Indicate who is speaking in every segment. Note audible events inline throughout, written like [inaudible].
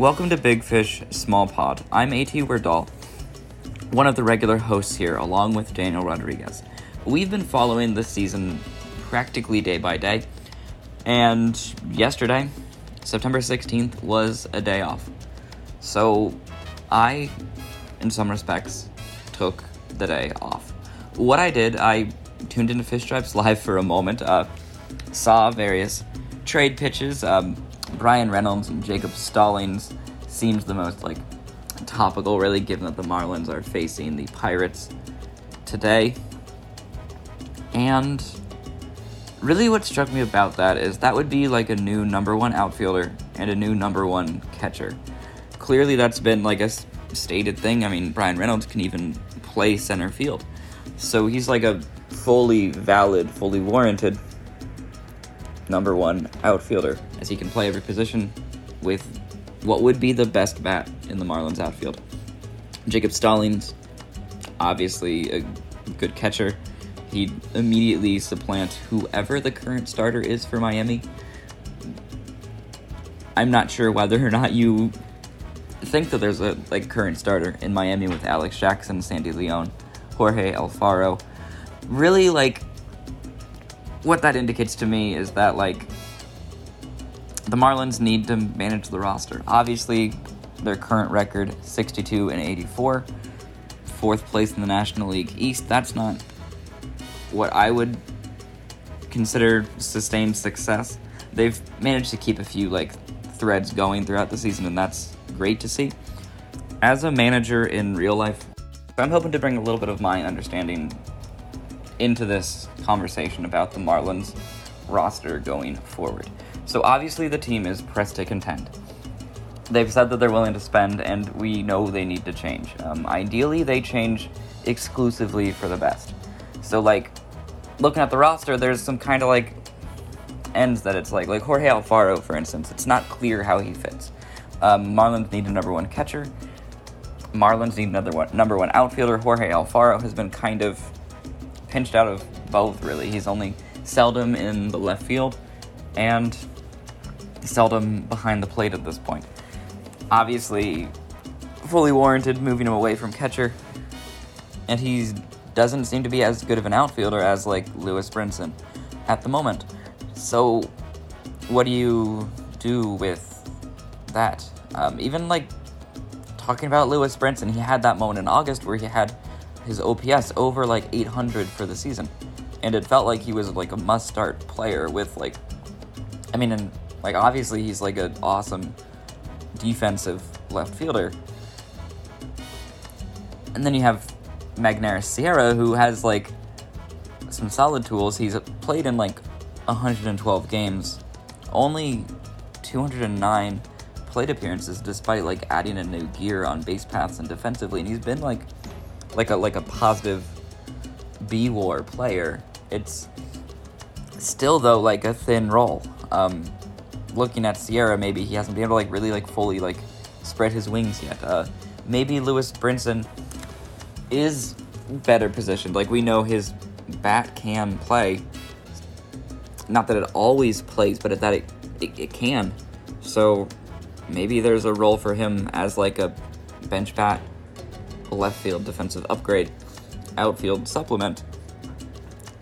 Speaker 1: Welcome to Big Fish Small Pod. I'm AT Werdal, one of the regular hosts here, along with Daniel Rodriguez. We've been following this season practically day by day, and yesterday, September 16th, was a day off. So I, in some respects, took the day off. What I did, I tuned into Fish Stripes [laughs] live for a moment, uh, saw various trade pitches. Um, Bryan Reynolds and Jacob Stallings seems the most like topical, really, given that the Marlins are facing the Pirates today. And really, what struck me about that is that would be like a new number one outfielder and a new number one catcher. Clearly, that's been like a stated thing. I mean, Bryan Reynolds can even play center field. So he's like a fully valid, fully warranted number one outfielder, as he can play every position with what would be the best bat in the Marlins outfield. Jacob Stallings, obviously a good catcher. He'd immediately supplant whoever the current starter is for Miami. I'm not sure whether or not you think that there's a like current starter in Miami with Alex Jackson, Sandy Leon, Jorge Alfaro. Really like what that indicates to me is that like the Marlins need to manage the roster. Obviously, their current record 62 and 84, fourth place in the National League East. That's not what I would consider sustained success. They've managed to keep a few like threads going throughout the season and that's great to see. As a manager in real life, I'm hoping to bring a little bit of my understanding into this conversation about the Marlins roster going forward. So obviously the team is pressed to contend. They've said that they're willing to spend, and we know they need to change. Um, ideally, they change exclusively for the best. So, like, looking at the roster, there's some kind of like ends that it's like, like Jorge Alfaro, for instance. It's not clear how he fits. Um, Marlins need a number one catcher. Marlins need another one, number one outfielder. Jorge Alfaro has been kind of pinched out of both, really. He's only seldom in the left field and seldom behind the plate at this point. Obviously, fully warranted moving him away from catcher, and he doesn't seem to be as good of an outfielder as like Lewis Brinson at the moment. So, what do you do with that? Um, even like talking about Lewis Brinson, he had that moment in August where he had his OPS over like 800 for the season. And it felt like he was like a must start player with like, I mean, and like obviously he's like an awesome defensive left fielder. And then you have Magneuris Sierra, who has like some solid tools. He's played in like 112 games, only 209 plate appearances, despite like adding a new gear on base paths and defensively. And he's been like like a like a positive B war player. It's still though like a thin role. Um, looking at Sierra, maybe he hasn't been able to like really like fully like spread his wings yet. Uh, maybe Lewis Brinson is better positioned. Like we know his bat can play. Not that it always plays, but that it, it, it can. So maybe there's a role for him as like a bench bat, left field defensive upgrade, outfield supplement.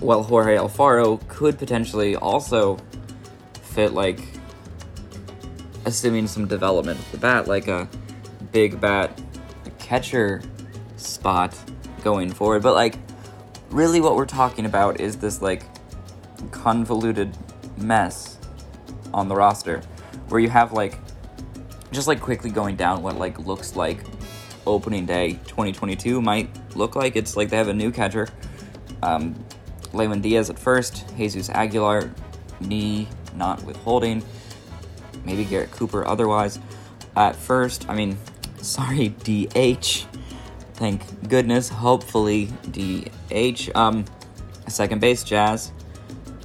Speaker 1: While Jorge Alfaro could potentially also fit like assuming some development with the bat, like a big bat catcher spot going forward. But like really what we're talking about is this like convoluted mess on the roster where you have like just like quickly going down what like looks like opening day 2022 might look like it's like they have a new catcher um Lewin Diaz at first Jesus Aguilar knee not withholding maybe Garrett Cooper otherwise at first I mean [laughs] sorry DH thank goodness hopefully DH um second base Jazz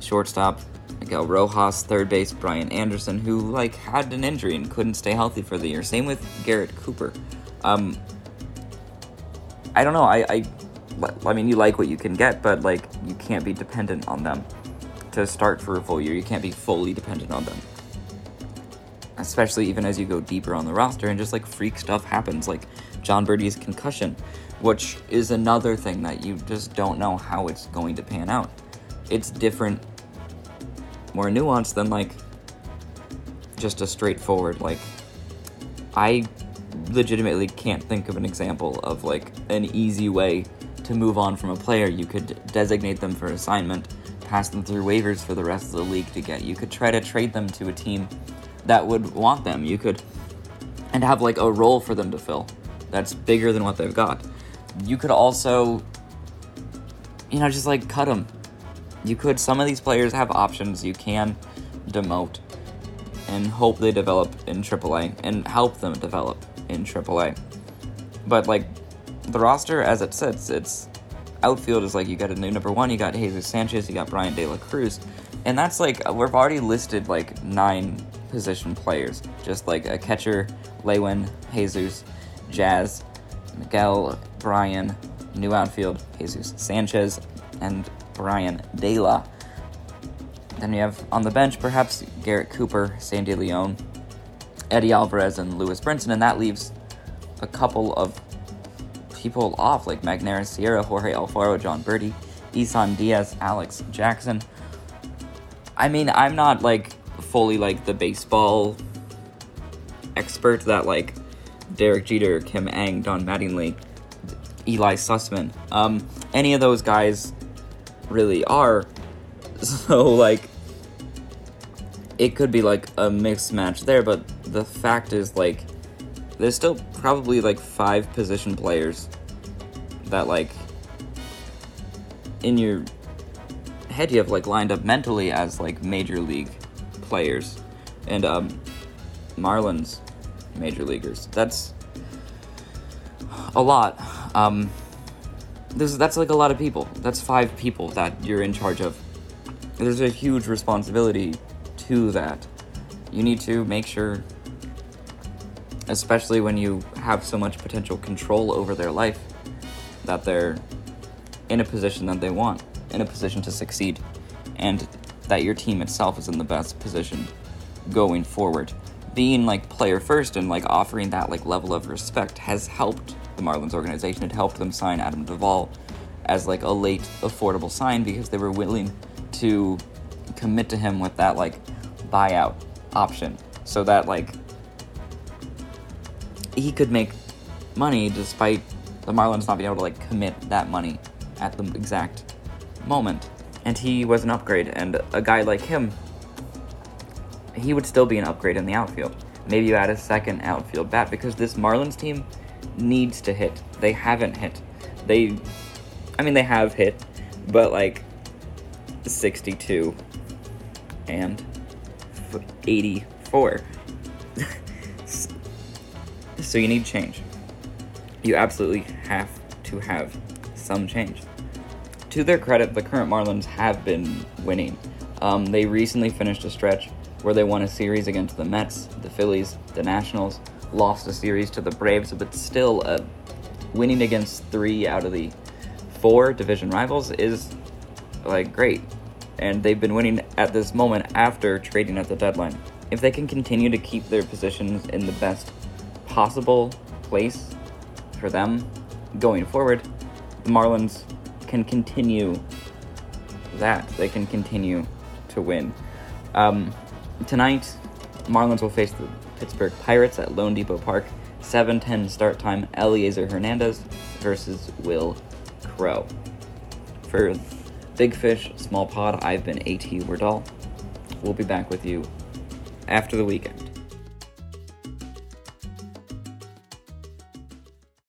Speaker 1: shortstop Miguel Rojas, third base Brian Anderson, who like had an injury and couldn't stay healthy for the year. Same with Garrett Cooper. Um, I don't know. I, I, I mean, you like what you can get, but like you can't be dependent on them to start for a full year. You can't be fully dependent on them, especially even as you go deeper on the roster and just like freak stuff happens, like Jon Berti's concussion, which is another thing that you just don't know how it's going to pan out. It's different more nuanced than like just a straightforward like I legitimately can't think of an example of like an easy way to move on from a player. You could designate them for assignment, pass them through waivers for the rest of the league to get. You could try to trade them to a team that would want them. You could and have like a role for them to fill that's bigger than what they've got. You could also you know just like cut them you could some of these players have options you can demote and hope they develop in AAA and help them develop in AAA. But like the roster as it sits, it's outfield is like you got a new number one, you got Jesus Sanchez, you got Bryan De La Cruz, and that's like we've already listed like nine position players, just like a catcher, Lewin, Jesus, Jazz, Miguel, Brian, new outfield, Jesus Sanchez, and Bryan De. Then you have on the bench perhaps Garrett Cooper, Sandy Leon, Eddie Alvarez, and Lewis Brinson, and that leaves a couple of people off like Magneuris Sierra, Jorge Alfaro, Jon Berti, Isan Diaz, Alex Jackson. I mean, I'm not like fully like the baseball expert that like Derek Jeter, Kim Ng, Don Mattingly, Eli Sussman. Um, any of those guys really are. [laughs] So, like, it could be like a mixed match there, but the fact is, like, there's still probably like five position players that, like, in your head you have like lined up mentally as like major league players and um Marlins major leaguers. That's a lot. Um this that's like a lot of people. That's five people that you're in charge of. There's a huge responsibility to that. You need to make sure especially when you have so much potential control over their life that they're in a position that they want, in a position to succeed, and that your team itself is in the best position going forward. Being like player first and like offering that like level of respect has helped the Marlins organization. It helped them sign Adam Duvall as like a late affordable sign because they were willing to commit to him with that like buyout option so that like he could make money despite the Marlins not being able to like commit that money at the exact moment. And he was an upgrade, and a guy like him, he would still be an upgrade in the outfield. Maybe you add a second outfield bat because this Marlins team needs to hit. They haven't hit. They, I mean, they have hit, but like 62 and 84. [laughs] so you need change. You absolutely have to have some change. To their credit, the current Marlins have been winning. Um, they recently finished a stretch where they won a series against the Mets, the Phillies, the Nationals, lost a series to the Braves, but still uh, winning against three out of the four division rivals is like great. And they've been winning at this moment after trading at the deadline. If they can continue to keep their positions in the best possible place for them going forward, the Marlins can continue that. They can continue to win. Um, tonight, Marlins will face the Pittsburgh Pirates at loanDepot Park. 7:10 start time. Elieser Hernandez versus Wil Crowe. For Big Fish, Small Pod, I've been AT Wardall. We'll be back with you after the weekend.